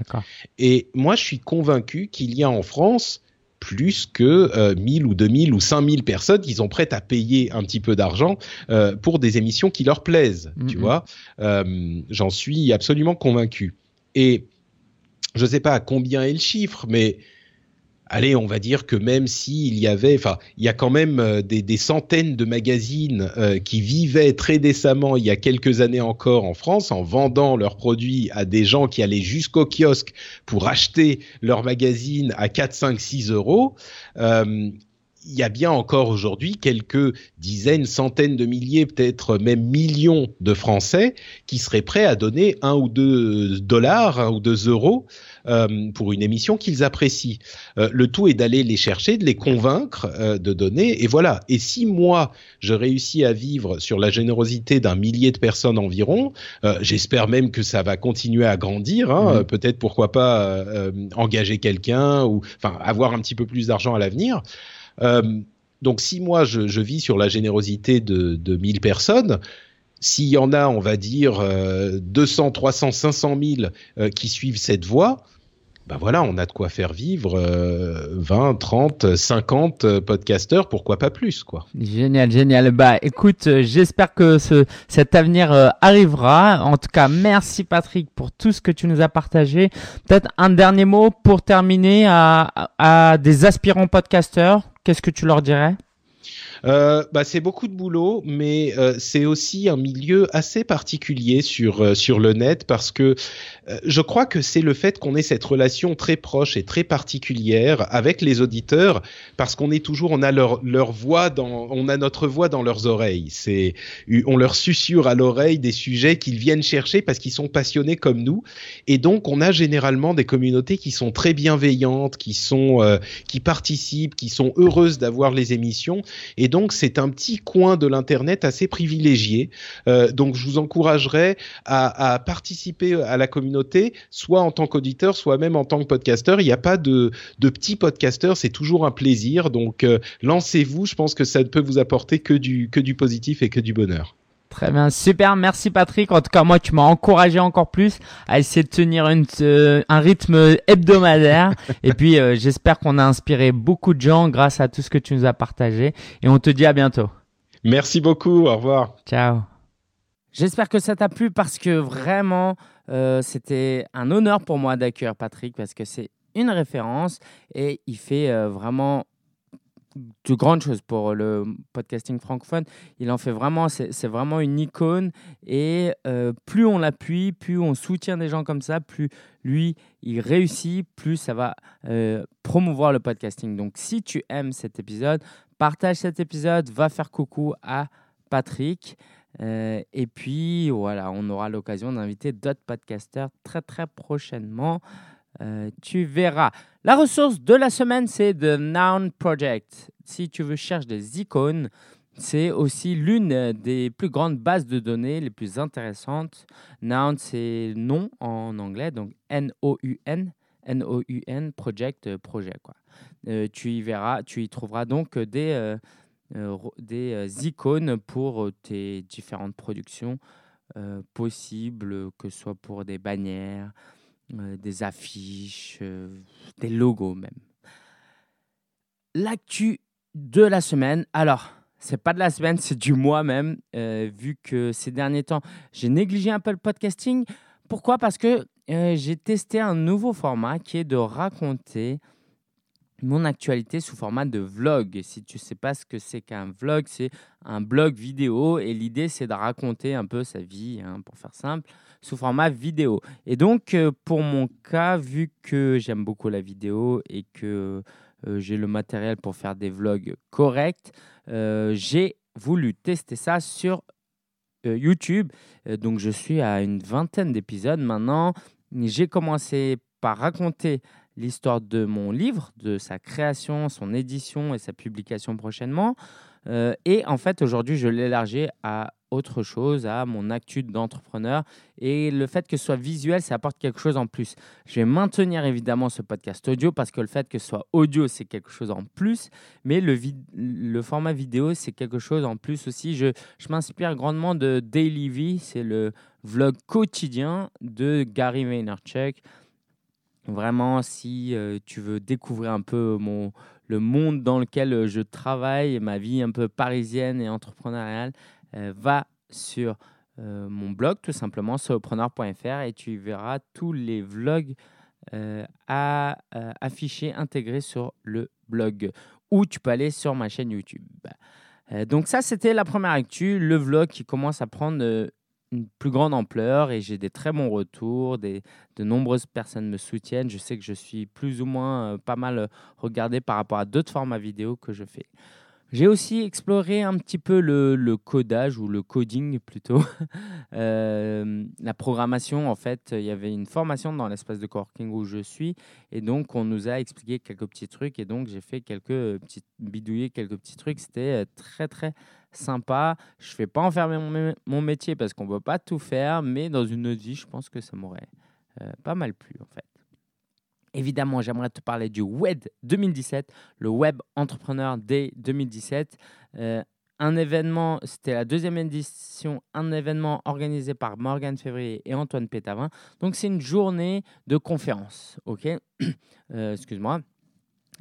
Et moi je suis convaincu qu'il y a en France plus que 1000 ou 2000 ou 5000 personnes qui sont prêtes à payer un petit peu d'argent pour des émissions qui leur plaisent, tu vois. J'en suis absolument convaincu. Et je ne sais pas à combien est le chiffre, mais allez, on va dire que même s'il y avait, enfin, il y a quand même euh, des, centaines de magazines euh, qui vivaient très décemment il y a quelques années encore en France en vendant leurs produits à des gens qui allaient jusqu'au kiosque pour acheter leurs magazines à 4, 5, 6 euros. Euh, il y a bien encore aujourd'hui quelques dizaines, centaines de milliers, peut-être même millions de Français qui seraient prêts à donner un ou deux dollars, ou deux euros euh, pour une émission qu'ils apprécient. Euh, le tout est d'aller les chercher, de les convaincre euh, de donner, et voilà. Et si moi, je réussis à vivre sur la générosité d'un millier de personnes environ, j'espère même que ça va continuer à grandir. Hein, mmh. Peut-être pourquoi pas engager quelqu'un ou enfin avoir un petit peu plus d'argent à l'avenir. Donc si moi je, vis sur la générosité de, de 1000 personnes, s'il y en a, on va dire, 200, 300, 500 000 qui suivent cette voie, ben voilà, on a de quoi faire vivre 20, 30, 50 podcasteurs, pourquoi pas plus, quoi. Génial, génial. Bah, écoute, euh, j'espère que ce, cet avenir euh, arrivera. En tout cas, merci Patrick pour tout ce que tu nous as partagé. Peut-être un dernier mot pour terminer à, à des aspirants podcasteurs. Qu'est-ce que tu leur dirais? Euh, bah, c'est beaucoup de boulot, mais euh, c'est aussi un milieu assez particulier sur euh, sur le net parce que euh, je crois que c'est le fait qu'on ait cette relation très proche et très particulière avec les auditeurs parce qu'on est toujours on a leur leur voix dans on a notre voix dans leurs oreilles. C'est on leur susurre à l'oreille des sujets qu'ils viennent chercher parce qu'ils sont passionnés comme nous et donc on a généralement des communautés qui sont très bienveillantes, qui sont qui participent, qui sont heureuses d'avoir les émissions et donc c'est un petit coin de l'internet assez privilégié. Euh, donc je vous encouragerais à, participer à la communauté, soit en tant qu'auditeur, soit même en tant que podcasteur. Il n'y a pas de, de petits podcasteurs, c'est toujours un plaisir. Donc euh, lancez-vous. Je pense que ça ne peut vous apporter que du positif et que du bonheur. Très bien, super, merci Patrick. En tout cas, moi, tu m'as encouragé encore plus à essayer de tenir une, euh, un rythme hebdomadaire. (laughs) Et puis, euh, j'espère qu'on a inspiré beaucoup de gens grâce à tout ce que tu nous as partagé. Et on te dit à bientôt. Merci beaucoup, au revoir. Ciao. J'espère que ça t'a plu parce que vraiment, euh, c'était un honneur pour moi d'accueillir Patrick parce que c'est une référence et il fait euh, vraiment de grandes choses pour le podcasting francophone. Il en fait vraiment, c'est vraiment une icône. Et euh, plus on l'appuie, plus on soutient des gens comme ça, plus lui, il réussit, plus ça va promouvoir le podcasting. Donc si tu aimes cet épisode, partage cet épisode, va faire coucou à Patrick. Euh, et puis voilà, on aura l'occasion d'inviter d'autres podcasters très très prochainement. Euh, tu verras. La ressource de la semaine, c'est The Noun Project. Si tu veux chercher des icônes, c'est aussi l'une des plus grandes bases de données les plus intéressantes. Noun, c'est nom en anglais, donc N-O-U-N. N-O-U-N, project, euh, projet. Quoi. tu y verras, tu y trouveras donc des, euh, des euh, icônes pour euh, tes différentes productions possibles, que ce soit pour des bannières, des affiches, des logos même. L'actu de la semaine. Alors, c'est pas de la semaine, c'est du mois même, vu que ces derniers temps, j'ai négligé un peu le podcasting. Pourquoi? Parce que j'ai testé un nouveau format qui est de raconter mon actualité sous format de vlog. Si tu ne sais pas ce que c'est qu'un vlog, c'est un blog vidéo et l'idée c'est de raconter un peu sa vie, hein, pour faire simple, sous format vidéo. Et donc euh, pour mon cas, vu que j'aime beaucoup la vidéo et que euh, j'ai le matériel pour faire des vlogs corrects, euh, j'ai voulu tester ça sur YouTube. donc je suis à une vingtaine d'épisodes maintenant. J'ai commencé par raconter l'histoire de mon livre, de sa création, son édition et sa publication prochainement. Et en fait, aujourd'hui, je l'élargis à autre chose, à mon actu d'entrepreneur. Et le fait que ce soit visuel, ça apporte quelque chose en plus. Je vais maintenir évidemment ce podcast audio parce que le fait que ce soit audio, c'est quelque chose en plus. Mais le, format vidéo, c'est quelque chose en plus aussi. Je, m'inspire grandement de Daily V, c'est le vlog quotidien de Gary Vaynerchuk. Vraiment, si euh, tu veux découvrir un peu le monde dans lequel euh, je travaille, ma vie un peu parisienne et entrepreneuriale, va sur mon blog tout simplement, solopreneur.fr et tu verras tous les vlogs à, affichés, intégrés sur le blog. Ou tu peux aller sur ma chaîne YouTube. donc ça, c'était la première actu, le vlog qui commence à prendre une plus grande ampleur et j'ai des très bons retours. Des, de nombreuses personnes me soutiennent. Je sais que je suis plus ou moins euh, pas mal euh, regardé par rapport à d'autres formats vidéo que je fais. J'ai aussi exploré un petit peu le, codage ou le coding plutôt. (laughs) Euh, la programmation, en fait, il y avait une formation dans l'espace de coworking où je suis et donc on nous a expliqué quelques petits trucs et donc j'ai fait quelques petits bidouillés, quelques petits trucs. C'était très très sympa. Je ne fais pas en faire mon, métier parce qu'on ne peut pas tout faire, mais dans une autre vie, je pense que ça m'aurait euh, pas mal plu en fait. Évidemment, j'aimerais te parler du WED 2017, le Web Entrepreneur Day 2017. Euh, un événement, c'était la deuxième édition, un événement organisé par Morgan Février et Antoine Pétavin. Donc, c'est une journée de conférence, ok? Euh, Excuse-moi.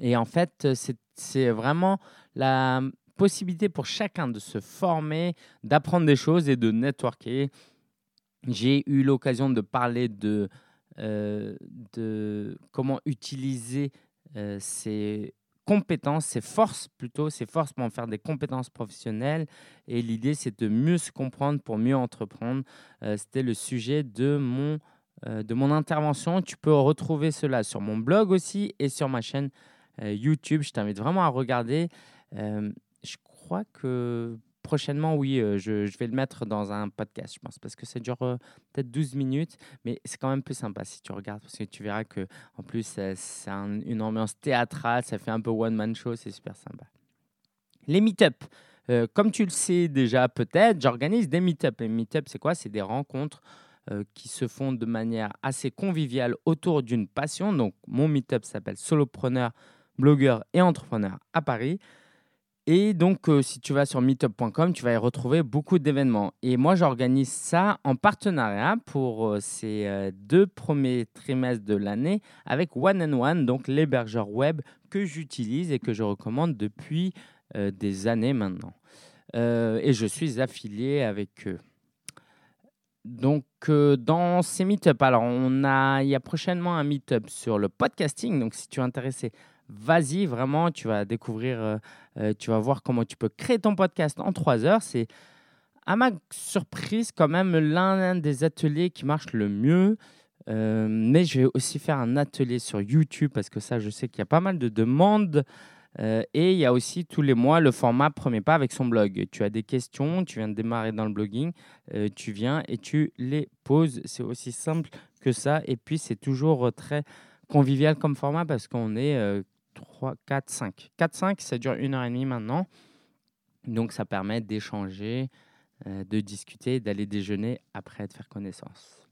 Et en fait, c'est vraiment la possibilité pour chacun de se former, d'apprendre des choses et de networker. J'ai eu l'occasion de parler de, de comment utiliser euh, ses compétences, ses forces plutôt, ses forces pour en faire des compétences professionnelles. Et l'idée, c'est de mieux se comprendre pour mieux entreprendre. Euh, c'était le sujet de mon, de mon intervention. Tu peux retrouver cela sur mon blog aussi et sur ma chaîne YouTube. Je t'invite vraiment à regarder crois que prochainement, oui, euh, je, vais le mettre dans un podcast, je pense, parce que ça dure euh, peut-être 12 minutes, mais c'est quand même plus sympa si tu regardes, parce que tu verras que en plus, c'est une ambiance théâtrale, ça fait un peu one-man show, c'est super sympa. Les meet-up. Euh, comme tu le sais déjà peut-être, j'organise des meet-up. Les meet-up, c'est quoi? C'est des rencontres qui se font de manière assez conviviale autour d'une passion. Donc, mon meet-up s'appelle Solopreneur, blogueur et entrepreneur à Paris. Et donc, euh, si tu vas sur meetup.com, tu vas y retrouver beaucoup d'événements. Et moi, j'organise ça en partenariat pour euh, ces euh, deux premiers trimestres de l'année avec One and One, donc l'hébergeur web que j'utilise et que je recommande depuis des années maintenant. et je suis affilié avec eux. donc, dans ces meet-up, alors on a, il y a prochainement un meet-up sur le podcasting. Donc, si tu es intéressé, vas-y, vraiment, tu vas découvrir, euh, euh, tu vas voir comment tu peux créer ton podcast en trois heures. C'est, à ma surprise, quand même l'un des ateliers qui marche le mieux. mais je vais aussi faire un atelier sur YouTube parce que ça, je sais qu'il y a pas mal de demandes. Euh, et il y a aussi tous les mois le format Premier Pas avec son blog. Tu as des questions, tu viens de démarrer dans le blogging, euh, tu viens et tu les poses. C'est aussi simple que ça. Et puis, c'est toujours très convivial comme format parce qu'on est 3, 4, 5. 4, 5, ça dure une heure et demie maintenant. Donc, ça permet d'échanger, euh, de discuter, d'aller déjeuner après de faire connaissance.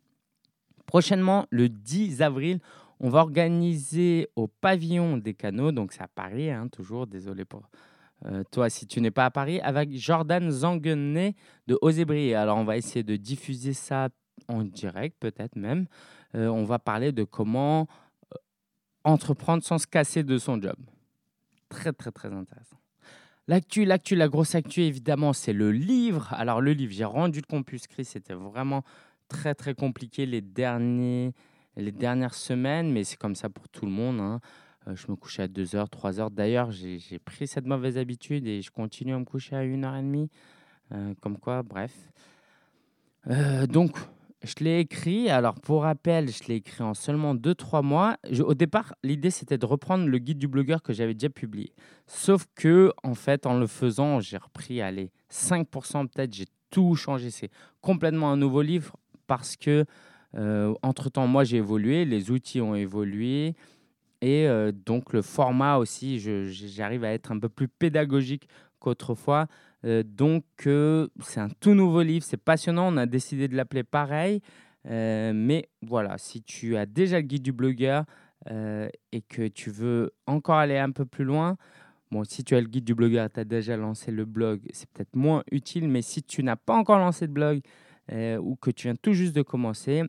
Prochainement, le 10 avril, on va organiser au pavillon des canaux, donc c'est à Paris, hein, toujours, désolé pour euh, toi si tu n'es pas à Paris, avec Jordan Zanguenet de Osébri. Alors on va essayer de diffuser ça en direct, peut-être même. Euh, on va parler de comment entreprendre sans se casser de son job. Très, très, très intéressant. L'actu, l'actu, la grosse actu, évidemment, c'est le livre. Alors, le livre, j'ai rendu le compuscrit, c'était vraiment très, très compliqué les derniers les dernières semaines, mais c'est comme ça pour tout le monde. Hein. Euh, je me couchais à 2h, 3h. D'ailleurs, j'ai pris cette mauvaise habitude et je continue à me coucher à 1h30. Euh, comme quoi, bref. Euh, donc, je l'ai écrit. Alors, pour rappel, je l'ai écrit en seulement 2-3 mois. au départ, l'idée, c'était de reprendre le guide du blogueur que j'avais déjà publié. Sauf que, en fait, en le faisant, j'ai repris, allez, 5% peut-être. J'ai tout changé. C'est complètement un nouveau livre parce que euh, entre-temps, moi, j'ai évolué, les outils ont évolué. Et euh, donc, le format aussi, j'arrive à être un peu plus pédagogique qu'autrefois. Euh, donc, c'est un tout nouveau livre, c'est passionnant. On a décidé de l'appeler pareil. mais voilà, si tu as déjà le guide du blogueur et que tu veux encore aller un peu plus loin, bon, si tu as le guide du blogueur, tu as déjà lancé le blog, c'est peut-être moins utile. Mais si tu n'as pas encore lancé de blog, euh, ou que tu viens tout juste de commencer,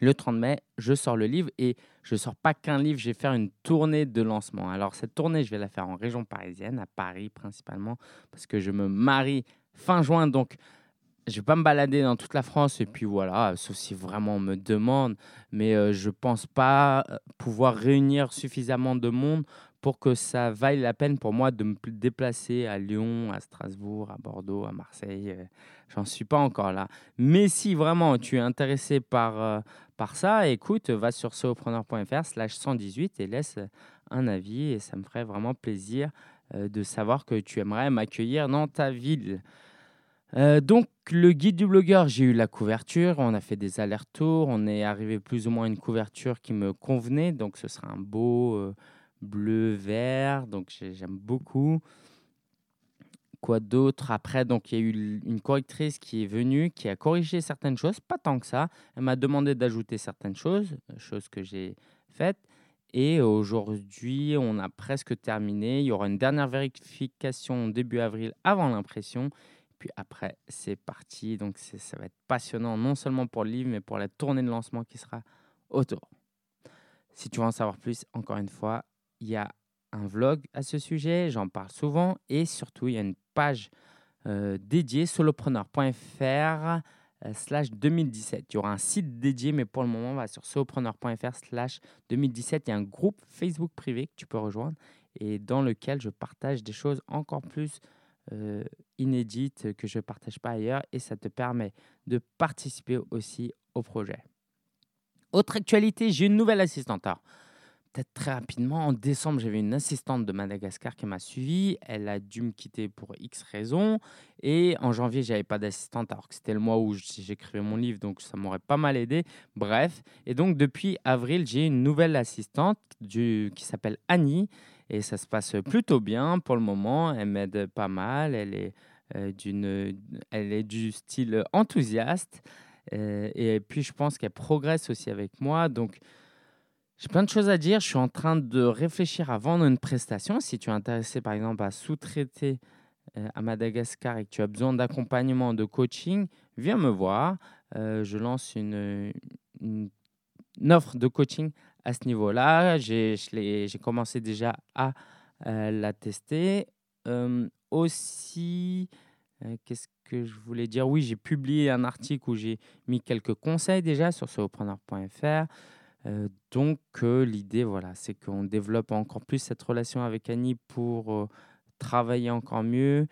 le 30 mai, je sors le livre et je sors pas qu'un livre, je vais faire une tournée de lancement. Alors cette tournée, je vais la faire en région parisienne, à Paris principalement, parce que je me marie fin juin, donc je vais pas me balader dans toute la France et puis voilà, sauf si vraiment on me demande, mais euh, je ne pense pas euh, pouvoir réunir suffisamment de monde pour que ça vaille la peine pour moi de me déplacer à Lyon, à Strasbourg, à Bordeaux, à Marseille. Euh, j'en suis pas encore là. Mais si vraiment tu es intéressé par, euh, par ça, écoute, va sur solopreneur.fr slash 118 et laisse un avis et ça me ferait vraiment plaisir euh, de savoir que tu aimerais m'accueillir dans ta ville. donc, le guide du blogueur, j'ai eu la couverture, on a fait des allers-retours, on est arrivé plus ou moins à une couverture qui me convenait, donc ce sera un beau, vert. Donc j'aime beaucoup. Quoi d'autre Après, donc il y a eu une correctrice qui est venue, qui a corrigé certaines choses, pas tant que ça. Elle m'a demandé d'ajouter certaines choses, choses que j'ai faites. Et aujourd'hui, on a presque terminé. Il y aura une dernière vérification début avril avant l'impression. Puis après, c'est parti. Donc ça va être passionnant, non seulement pour le livre, mais pour la tournée de lancement qui sera autour. Si tu veux en savoir plus, encore une fois, il y a un vlog à ce sujet, j'en parle souvent, et surtout, il y a une page euh, dédiée, solopreneur.fr euh, slash 2017. Il y aura un site dédié, mais pour le moment, on va sur solopreneur.fr slash 2017. Il y a un groupe Facebook privé que tu peux rejoindre et dans lequel je partage des choses encore plus euh, inédites que je ne partage pas ailleurs et ça te permet de participer aussi au projet. Autre actualité, j'ai une nouvelle assistante très rapidement. En décembre, j'avais une assistante de Madagascar qui m'a suivi. Elle a dû me quitter pour X raisons. Et en janvier, j'avais pas d'assistante alors que c'était le mois où j'écrivais mon livre, donc ça m'aurait pas mal aidé. Bref. Et donc, depuis avril, j'ai une nouvelle assistante du, qui s'appelle Annie. Et ça se passe plutôt bien pour le moment. Elle m'aide pas mal. Elle est, euh, d'une, elle est du style enthousiaste. Euh, et puis, je pense qu'elle progresse aussi avec moi. Donc, j'ai plein de choses à dire. Je suis en train de réfléchir à vendre une prestation. Si tu es intéressé, par exemple, à sous-traiter euh, à Madagascar et que tu as besoin d'accompagnement, de coaching, viens me voir. Euh, je lance une, offre de coaching à ce niveau-là. J'ai commencé déjà à euh, la tester. aussi, qu'est-ce que je voulais dire? Oui, j'ai publié un article où j'ai mis quelques conseils déjà sur solopreneur.fr. Donc, l'idée, voilà, c'est qu'on développe encore plus cette relation avec Annie pour travailler encore mieux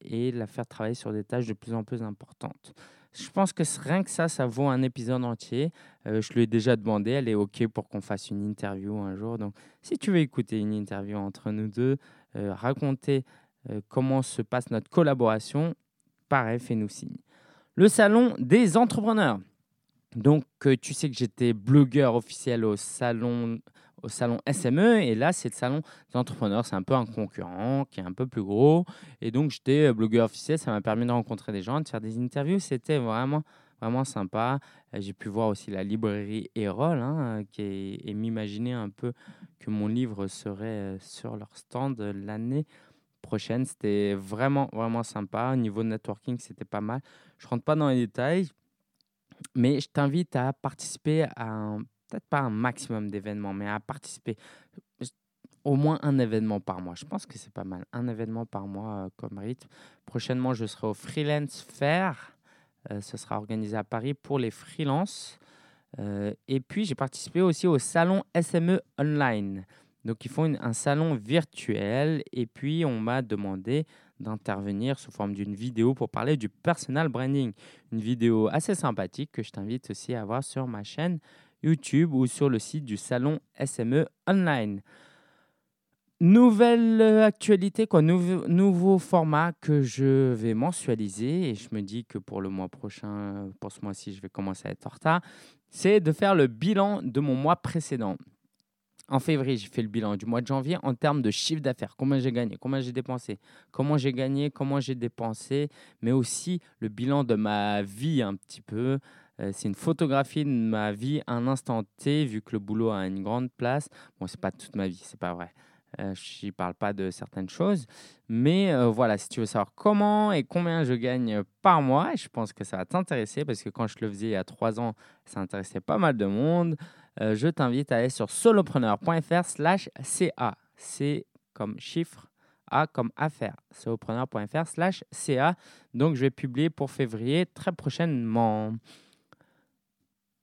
et la faire travailler sur des tâches de plus en plus importantes. Je pense que rien que ça, ça vaut un épisode entier. Je lui ai déjà demandé, elle est OK pour qu'on fasse une interview un jour. Donc, si tu veux écouter une interview entre nous deux, raconter comment se passe notre collaboration, pareil, fais-nous signe. Le salon des entrepreneurs. Donc, tu sais que j'étais blogueur officiel au salon au salon SME. Et là, c'est le salon des entrepreneurs. C'est un peu un concurrent qui est un peu plus gros. Et donc, j'étais euh, blogueur officiel. Ça m'a permis de rencontrer des gens, de faire des interviews. C'était vraiment, vraiment sympa. Euh, j'ai pu voir aussi la librairie Erol hein, qui et m'imaginer un peu que mon livre serait euh, sur leur stand l'année prochaine. C'était vraiment, vraiment sympa. Au niveau networking, c'était pas mal. Je rentre pas dans les détails. Mais je t'invite à participer à peut-être pas un maximum d'événements, mais à participer au moins un événement par mois. Je pense que c'est pas mal. Un événement par mois euh, comme rythme. Prochainement, je serai au Freelance Fair. Euh, ce sera organisé à Paris pour les freelances. Euh, et puis, j'ai participé aussi au salon SME Online. Donc, ils font un salon virtuel. Et puis, on m'a demandé d'intervenir sous forme d'une vidéo pour parler du personal branding. Une vidéo assez sympathique que je t'invite aussi à voir sur ma chaîne YouTube ou sur le site du salon SME Online. Nouvelle actualité, quoi, nouveau, format que je vais mensualiser et je me dis que pour le mois prochain, pour ce mois-ci, je vais commencer à être en retard, c'est de faire le bilan de mon mois précédent. En février, j'ai fait le bilan du mois de janvier en termes de chiffre d'affaires, combien j'ai gagné, combien j'ai dépensé, comment j'ai gagné, comment j'ai dépensé, mais aussi le bilan de ma vie un petit peu, euh, c'est une photographie de ma vie, un instant T, vu que le boulot a une grande place. Bon, c'est pas toute ma vie, c'est pas vrai. Euh, je n'y parle pas de certaines choses. Mais euh, voilà, si tu veux savoir comment et combien je gagne par mois, je pense que ça va t'intéresser parce que quand je le faisais il y a trois ans, ça intéressait pas mal de monde. Je t'invite à aller sur solopreneur.fr slash CA. C comme chiffre, A comme affaire. solopreneur.fr slash CA. Donc, je vais publier pour février très prochainement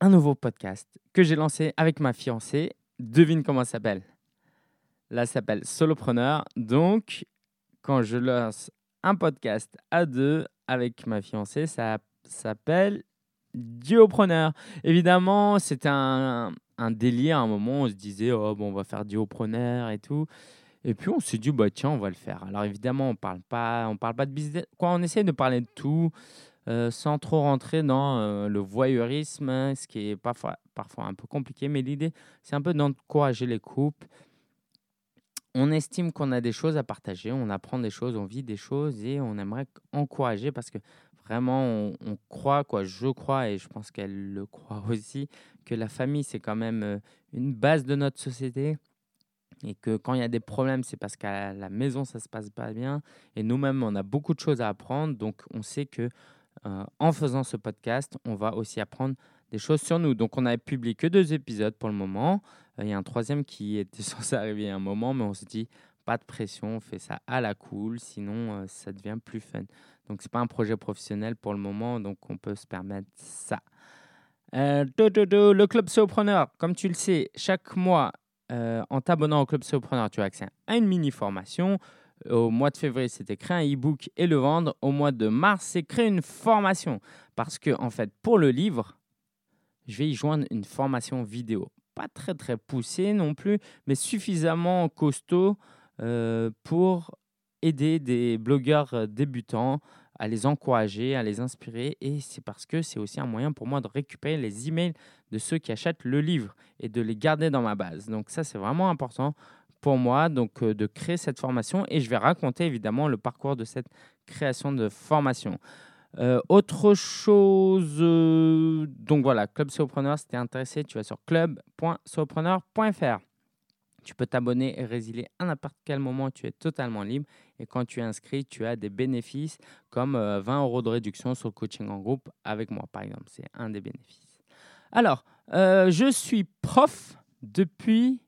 un nouveau podcast que j'ai lancé avec ma fiancée. Devine comment ça s'appelle Là, ça s'appelle Solopreneur. Donc, quand je lance un podcast à deux avec ma fiancée, ça s'appelle Diopreneur. Évidemment, c'était un, délire. À un moment, on se disait, oh, bon, on va faire Diopreneur et tout. Et puis, on s'est dit, bah, tiens, on va le faire. Alors, évidemment, on parle parle pas de business. Quoi, on essaie de parler de tout. Euh, sans trop rentrer dans euh, le voyeurisme, hein, ce qui est parfois, parfois un peu compliqué. Mais l'idée, c'est un peu d'encourager les couples. On estime qu'on a des choses à partager, on apprend des choses, on vit des choses et on aimerait encourager parce que vraiment, on, croit, quoi, je crois et je pense qu'elle le croit (laughs) aussi, que la famille, c'est quand même euh, une base de notre société et que quand il y a des problèmes, c'est parce qu'à la maison, ça se passe pas bien. Et nous-mêmes, on a beaucoup de choses à apprendre. Donc, on sait que euh, en faisant ce podcast, on va aussi apprendre des choses sur nous. Donc, on n'a publié que deux épisodes pour le moment. Euh, il y a un troisième qui (laughs) était censé arriver à un moment, mais on s'est dit, pas de pression, on fait ça à la cool, sinon ça devient plus fun. Donc, ce n'est pas un projet professionnel pour le moment, donc on peut se permettre ça. le Club Sopreneur, comme tu le sais, chaque mois, en t'abonnant au Club Sopreneur, tu as accès à une mini-formation au mois de février, c'était créer un e-book et le vendre. Au mois de mars, c'est créer une formation. Parce que, en fait, pour le livre, je vais y joindre une formation vidéo. Pas très, très poussée non plus, mais suffisamment costaud euh, pour aider des blogueurs euh, débutants à les encourager, à les inspirer. Et c'est parce que c'est aussi un moyen pour moi de récupérer les emails de ceux qui achètent le livre et de les garder dans ma base. Donc ça, c'est vraiment important pour moi donc euh, de créer cette formation et je vais raconter évidemment le parcours de cette création de formation. Euh, autre chose, euh, donc voilà, Club Sopreneur, si tu es intéressé, tu vas sur club.sopreneur.fr. Tu peux t'abonner et résilier à n'importe quel moment, tu es totalement libre. Et quand tu es inscrit, tu as des bénéfices comme 20 euros de réduction sur le coaching en groupe avec moi, par exemple. C'est un des bénéfices. Alors, je suis prof depuis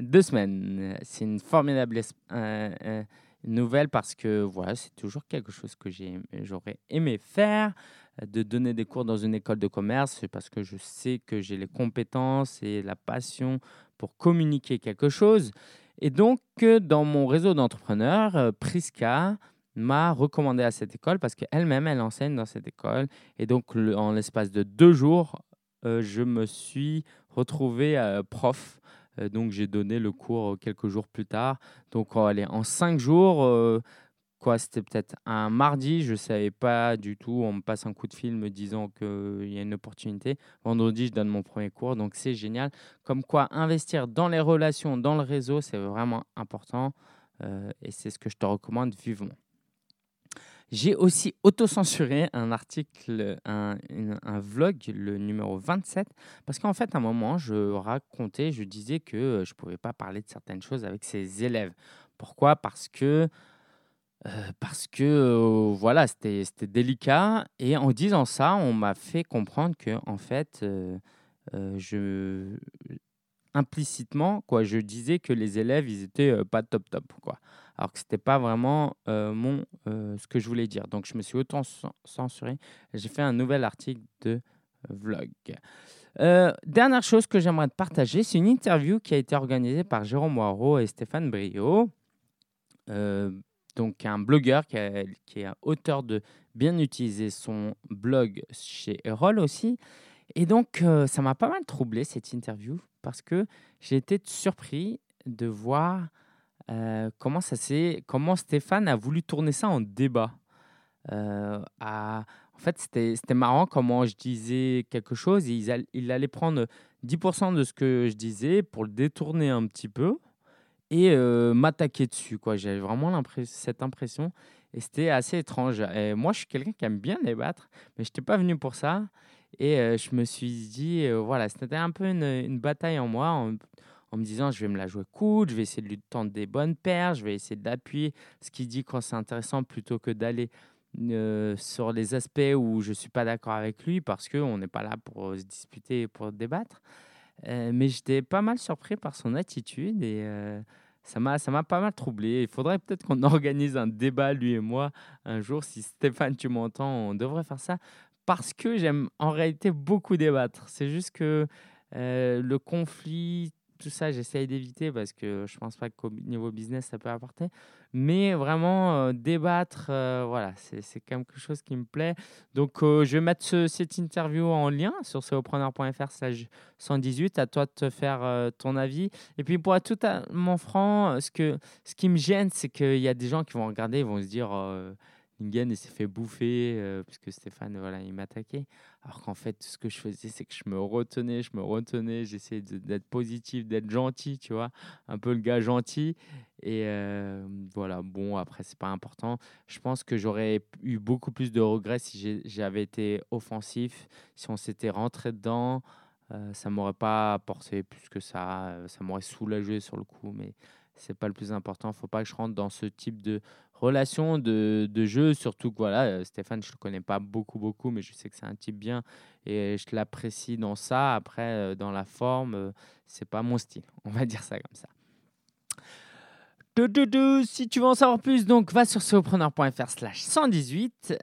deux semaines. C'est une formidable euh, euh, nouvelle parce que voilà, c'est toujours quelque chose que j'aurais aimé faire, de donner des cours dans une école de commerce, parce que je sais que j'ai les compétences et la passion pour communiquer quelque chose. Et donc, dans mon réseau d'entrepreneurs, Prisca m'a recommandé à cette école parce qu'elle-même, elle enseigne dans cette école. Et donc, en l'espace de deux jours, je me suis retrouvé prof euh, donc j'ai donné le cours euh, quelques jours plus tard. Donc allez, en cinq jours, euh, quoi, c'était peut-être un mardi, je ne savais pas du tout. On me passe un coup de fil me disant qu'il y a une opportunité. Vendredi, je donne mon premier cours, donc c'est génial. Comme quoi, investir dans les relations, dans le réseau, c'est vraiment important. et c'est ce que je te recommande vivement. J'ai aussi autocensuré un article, un, vlog, le numéro 27, parce qu'en fait, à un moment, je racontais, je disais que euh, je ne pouvais pas parler de certaines choses avec ses élèves. Pourquoi? Parce que, euh, parce que euh, voilà, c'était délicat. Et en disant ça, on m'a fait comprendre que, en fait, je, implicitement, quoi, je disais que les élèves, ils étaient pas top top, quoi alors que ce n'était pas vraiment euh, mon, euh, ce que je voulais dire. Donc, je me suis autant censuré. J'ai fait un nouvel article de vlog. Euh, dernière chose que j'aimerais partager, c'est une interview qui a été organisée par Jérôme Moirot et Stéphane Brio, donc un blogueur qui, qui, est auteur de Bien utiliser son blog chez Erol aussi. Et donc, ça m'a pas mal troublé cette interview parce que j'ai été surpris de voir euh, comment, ça comment Stéphane a voulu tourner ça en débat? Euh, en fait, c'était marrant comment je disais quelque chose et il, allait prendre 10% de ce que je disais pour le détourner un petit peu et euh, m'attaquer dessus. J'avais vraiment cette impression et c'était assez étrange. Et moi, je suis quelqu'un qui aime bien débattre, mais je n'étais pas venu pour ça. Et je me suis dit, voilà, c'était un peu une, bataille en moi me disant je vais me la jouer cool, je vais essayer de lui tendre des bonnes paires, je vais essayer d'appuyer ce qu'il dit quand c'est intéressant plutôt que d'aller euh, sur les aspects où je ne suis pas d'accord avec lui parce qu'on n'est pas là pour se disputer et pour débattre. Euh, mais j'étais pas mal surpris par son attitude et euh, ça m'a pas mal troublé. Il faudrait peut-être qu'on (laughs) organise un débat lui et moi un jour. Si Stéphane tu m'entends, on devrait faire ça parce que j'aime en réalité beaucoup débattre. C'est juste que le conflit tout ça, j'essaye d'éviter parce que je pense pas qu'au niveau business, ça peut apporter. Mais vraiment, euh, débattre, euh, voilà, c'est quelque chose qui me plaît. Donc, euh, je vais mettre cette interview en lien sur ceopreneur.fr 118. À toi de te faire ton avis. Et puis, pour être totalement franc, ce, que, ce qui me gêne, c'est qu'il y a des gens qui vont regarder, ils vont se dire Ingen s'est fait bouffer euh, parce que Stéphane voilà, il m'attaquait. Alors qu'en fait, ce que je faisais, c'est que je me retenais, je me retenais, j'essayais d'être positif, d'être gentil, tu vois, un peu le gars gentil. Et euh, voilà, bon, après, c'est pas important. Je pense que j'aurais eu beaucoup plus de regrets si j'avais été offensif, si on s'était rentré dedans. Euh, ça m'aurait pas apporté plus que ça. Ça m'aurait soulagé sur le coup, mais c'est pas le plus important. Faut pas que je rentre dans ce type de relation de, de, jeu, surtout que voilà, euh, Stéphane, je le connais pas beaucoup, beaucoup, mais je sais que c'est un type bien et je l'apprécie dans ça. Après, euh, dans la forme, euh, c'est pas mon style. (laughs) On va dire ça comme ça. Si tu veux en savoir plus, donc va sur solopreneur.fr slash 118.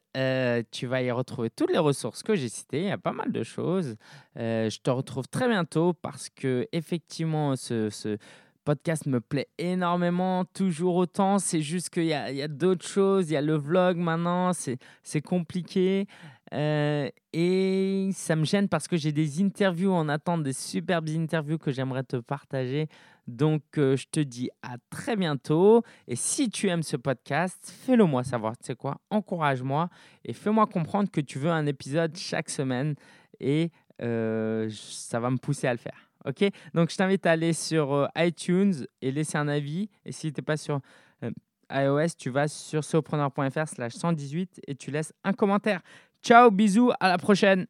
tu vas y retrouver toutes les ressources que j'ai citées. Il y a pas mal de choses. je te retrouve très bientôt parce que effectivement, ce, podcast me plaît énormément, toujours autant. C'est juste qu'il y a, a d'autres choses. Il y a le vlog maintenant, c'est compliqué. Euh, et ça me gêne parce que j'ai des interviews en attente, des superbes interviews que j'aimerais te partager. Donc, euh, je te dis à très bientôt. Et si tu aimes ce podcast, fais-le moi savoir. Tu sais quoi? Encourage-moi et fais-moi comprendre que tu veux un épisode chaque semaine. Et euh, ça va me pousser à le faire. Ok? Donc, je t'invite à aller sur euh, iTunes et laisser un avis. Et si tu n'es pas sur euh, iOS, tu vas sur sopreneur.fr slash 118 et tu laisses un commentaire. Ciao, bisous, à la prochaine